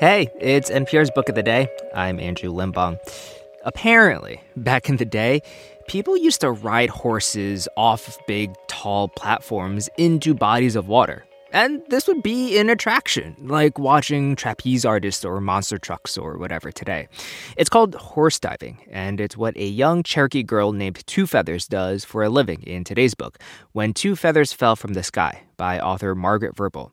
Hey, it's NPR's Book of the Day. I'm Andrew Limbong. Apparently, back in the day, people used to ride horses off big, tall platforms into bodies of water. And this would be an attraction, like watching trapeze artists or monster trucks or whatever today. It's called horse diving, and it's what a young Cherokee girl named Two Feathers does for a living in today's book, When Two Feathers Fell from the Sky, by author Margaret Verble.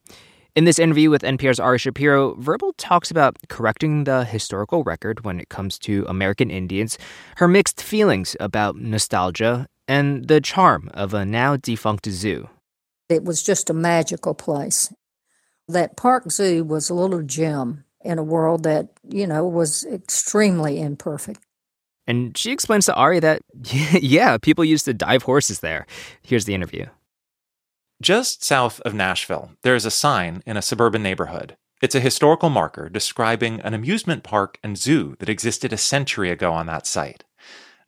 In this interview with NPR's Ari Shapiro, Verble talks about correcting the historical record when it comes to American Indians, her mixed feelings about nostalgia, and the charm of a now defunct zoo. It was just a magical place. That park zoo was a little gem in a world that, you know, was extremely imperfect. And she explains to Ari that, yeah, people used to dive horses there. Here's the interview. Just south of Nashville, there is a sign in a suburban neighborhood. It's a historical marker describing an amusement park and zoo that existed a century ago on that site.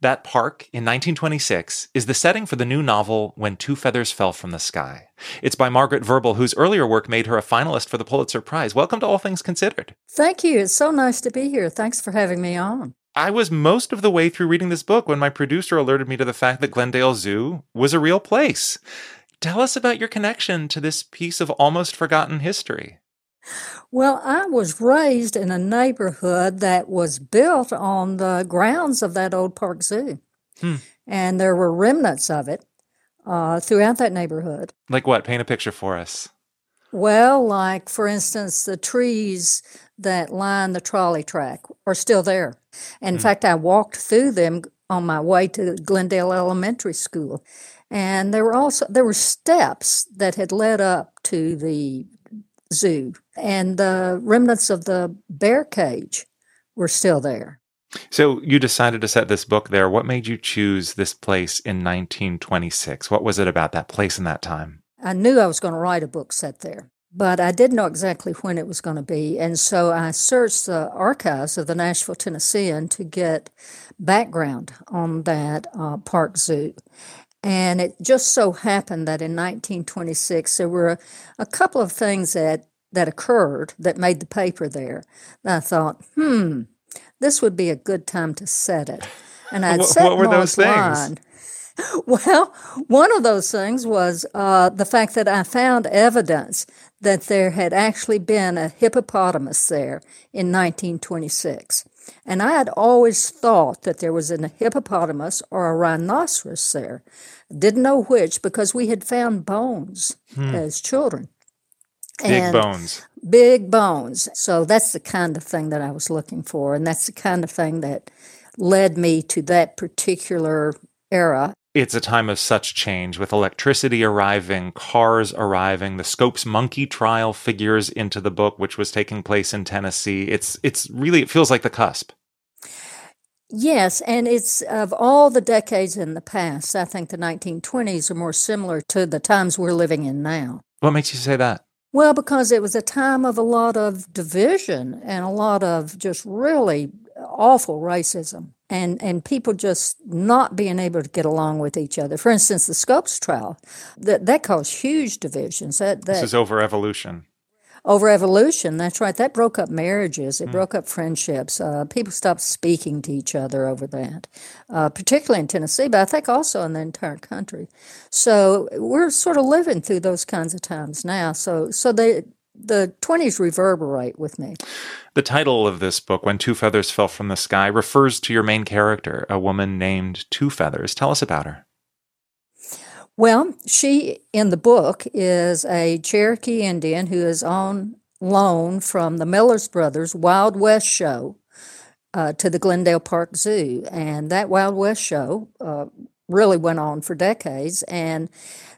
That park in 1926 is the setting for the new novel When Two Feathers Fell from the Sky. It's by Margaret Verble, whose earlier work made her a finalist for the Pulitzer Prize. Welcome to All Things Considered. Thank you. It's so nice to be here. Thanks for having me on. I was most of the way through reading this book when my producer alerted me to the fact that Glendale Zoo was a real place. Tell us about your connection to this piece of almost forgotten history. Well, I was raised in a neighborhood that was built on the grounds of that old park zoo. Hmm. And there were remnants of it uh, throughout that neighborhood. Like what? Paint a picture for us. Well, like, for instance, the trees that line the trolley track are still there. In hmm. fact, I walked through them on my way to Glendale Elementary School. And there were also there were steps that had led up to the zoo and the remnants of the bear cage were still there. So you decided to set this book there. What made you choose this place in 1926 what was it about that place in that time? I knew i was going to write a book set there but I didn't know exactly when it was going to be. And so I searched the archives of the Nashville Tennessean to get background on that uh, park zoo. And it just so happened that in 1926, there were a, a couple of things that, that occurred that made the paper there. And I thought, hmm, this would be a good time to set it. And I'd what, set what were those things? Well, one of those things was uh, the fact that I found evidence that there had actually been a hippopotamus there in 1926. And I had always thought that there was a hippopotamus or a rhinoceros there. Didn't know which because we had found bones hmm. as children. Big and bones. Big bones. So that's the kind of thing that I was looking for. And that's the kind of thing that led me to that particular era it's a time of such change with electricity arriving, cars arriving. The Scopes monkey trial figures into the book, which was taking place in Tennessee. It's it's really it feels like the cusp. Yes, and it's of all the decades in the past, I think the 1920s are more similar to the times we're living in now. What makes you say that? Well, because it was a time of a lot of division and a lot of just really awful racism and, and people just not being able to get along with each other. For instance, the Scopes trial, that, that caused huge divisions. That, that, this is over evolution. Over evolution, that's right. That broke up marriages. It mm. broke up friendships. Uh, people stopped speaking to each other over that, uh, particularly in Tennessee, but I think also in the entire country. So we're sort of living through those kinds of times now. So, so they, the 20s reverberate with me. The title of this book, When Two Feathers Fell from the Sky, refers to your main character, a woman named Two Feathers. Tell us about her. Well, she in the book is a Cherokee Indian who is on loan from the Millers Brothers Wild West show uh, to the Glendale Park Zoo. And that Wild West show uh, really went on for decades. And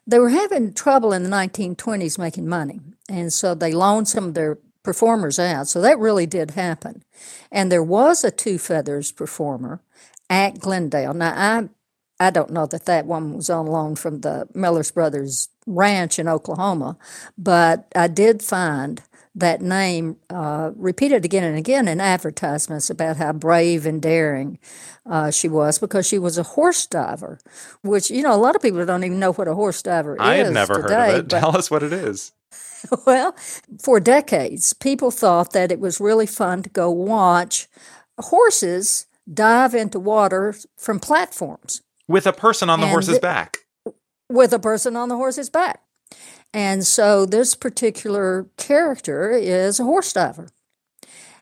they were having trouble in the 1920s making money. And so they loaned some of their performers out. So that really did happen. And there was a Two Feathers performer at Glendale. Now, I I don't know that that one was on loan from the Millers Brothers Ranch in Oklahoma, but I did find that name uh, repeated again and again in advertisements about how brave and daring uh, she was because she was a horse diver, which, you know, a lot of people don't even know what a horse diver I is. I had never today, heard of it. Tell us what it is. well, for decades, people thought that it was really fun to go watch horses dive into water from platforms. With a person on the And horse's th- back. with a person on the horse's back. And so this particular character is a horse diver.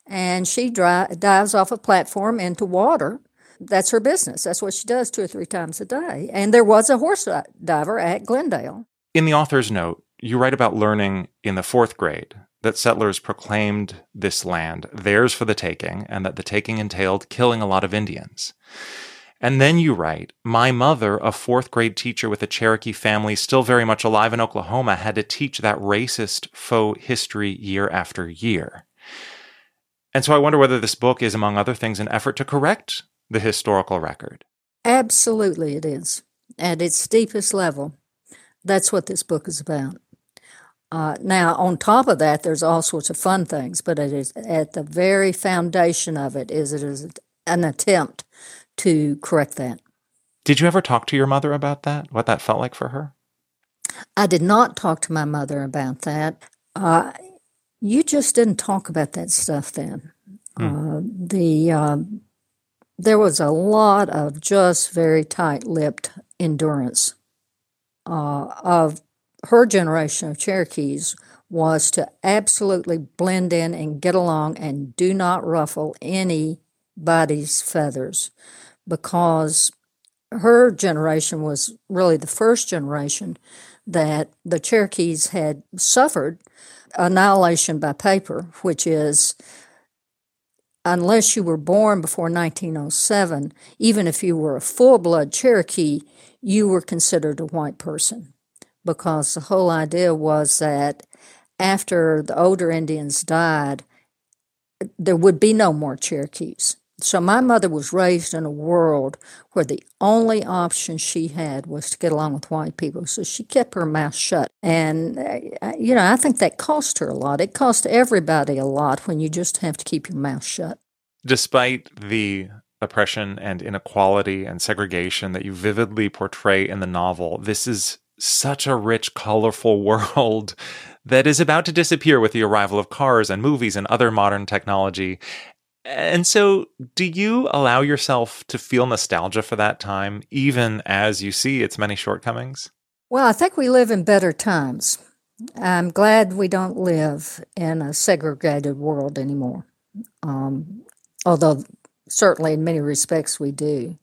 And she dri- dives off a platform into water. That's her business. That's what she does two or three times a day. And there was a horse di- diver at Glendale. In the author's note, you write about learning in the fourth grade that settlers proclaimed this land theirs for the taking and that the taking entailed killing a lot of Indians. And then you write, My mother, a fourth grade teacher with a Cherokee family still very much alive in Oklahoma, had to teach that racist faux history year after year. And so I wonder whether this book is, among other things, an effort to correct the historical record. Absolutely, it is. At its deepest level, that's what this book is about. Uh, now, on top of that, there's all sorts of fun things, but it is at the very foundation of it is it is an attempt to correct that. Did you ever talk to your mother about that? What that felt like for her? I did not talk to my mother about that. Uh, you just didn't talk about that stuff then. Uh, the um, there was a lot of just very tight-lipped endurance uh, of her generation of Cherokees was to absolutely blend in and get along and do not ruffle anybody's feathers because her generation was really the first generation that the Cherokees had suffered annihilation by paper, which is unless you were born before 1907, even if you were a full blood Cherokee, you were considered a white person because the whole idea was that after the older Indians died, there would be no more Cherokees. So my mother was raised in a world where the only option she had was to get along with white people. So she kept her mouth shut. And, uh, you know, I think that cost her a lot. It cost everybody a lot when you just have to keep your mouth shut. Despite the oppression and inequality and segregation that you vividly portray in the novel, this is such a rich, colorful world that is about to disappear with the arrival of cars and movies and other modern technology. And so, do you allow yourself to feel nostalgia for that time, even as you see its many shortcomings? Well, I think we live in better times. I'm glad we don't live in a segregated world anymore. Um, although, certainly in many respects, we do.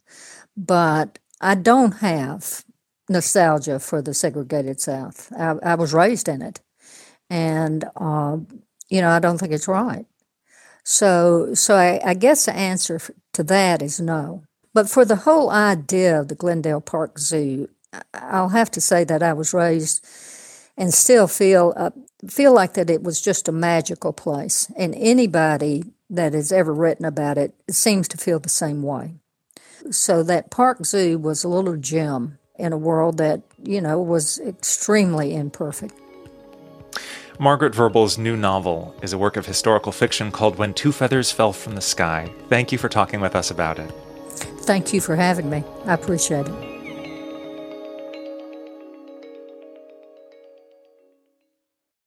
But I don't have nostalgia for the segregated South. I, I was raised in it. And, uh, you know, I don't think it's right. So, so I, I guess the answer to that is no. But for the whole idea of the Glendale Park Zoo, I'll have to say that I was raised and still feel uh, feel like that it was just a magical place, and anybody that has ever written about it seems to feel the same way. So that Park Zoo was a little gem in a world that you know was extremely imperfect. Margaret Verble's new novel is a work of historical fiction called When Two Feathers Fell from the Sky. Thank you for talking with us about it. Thank you for having me. I appreciate it.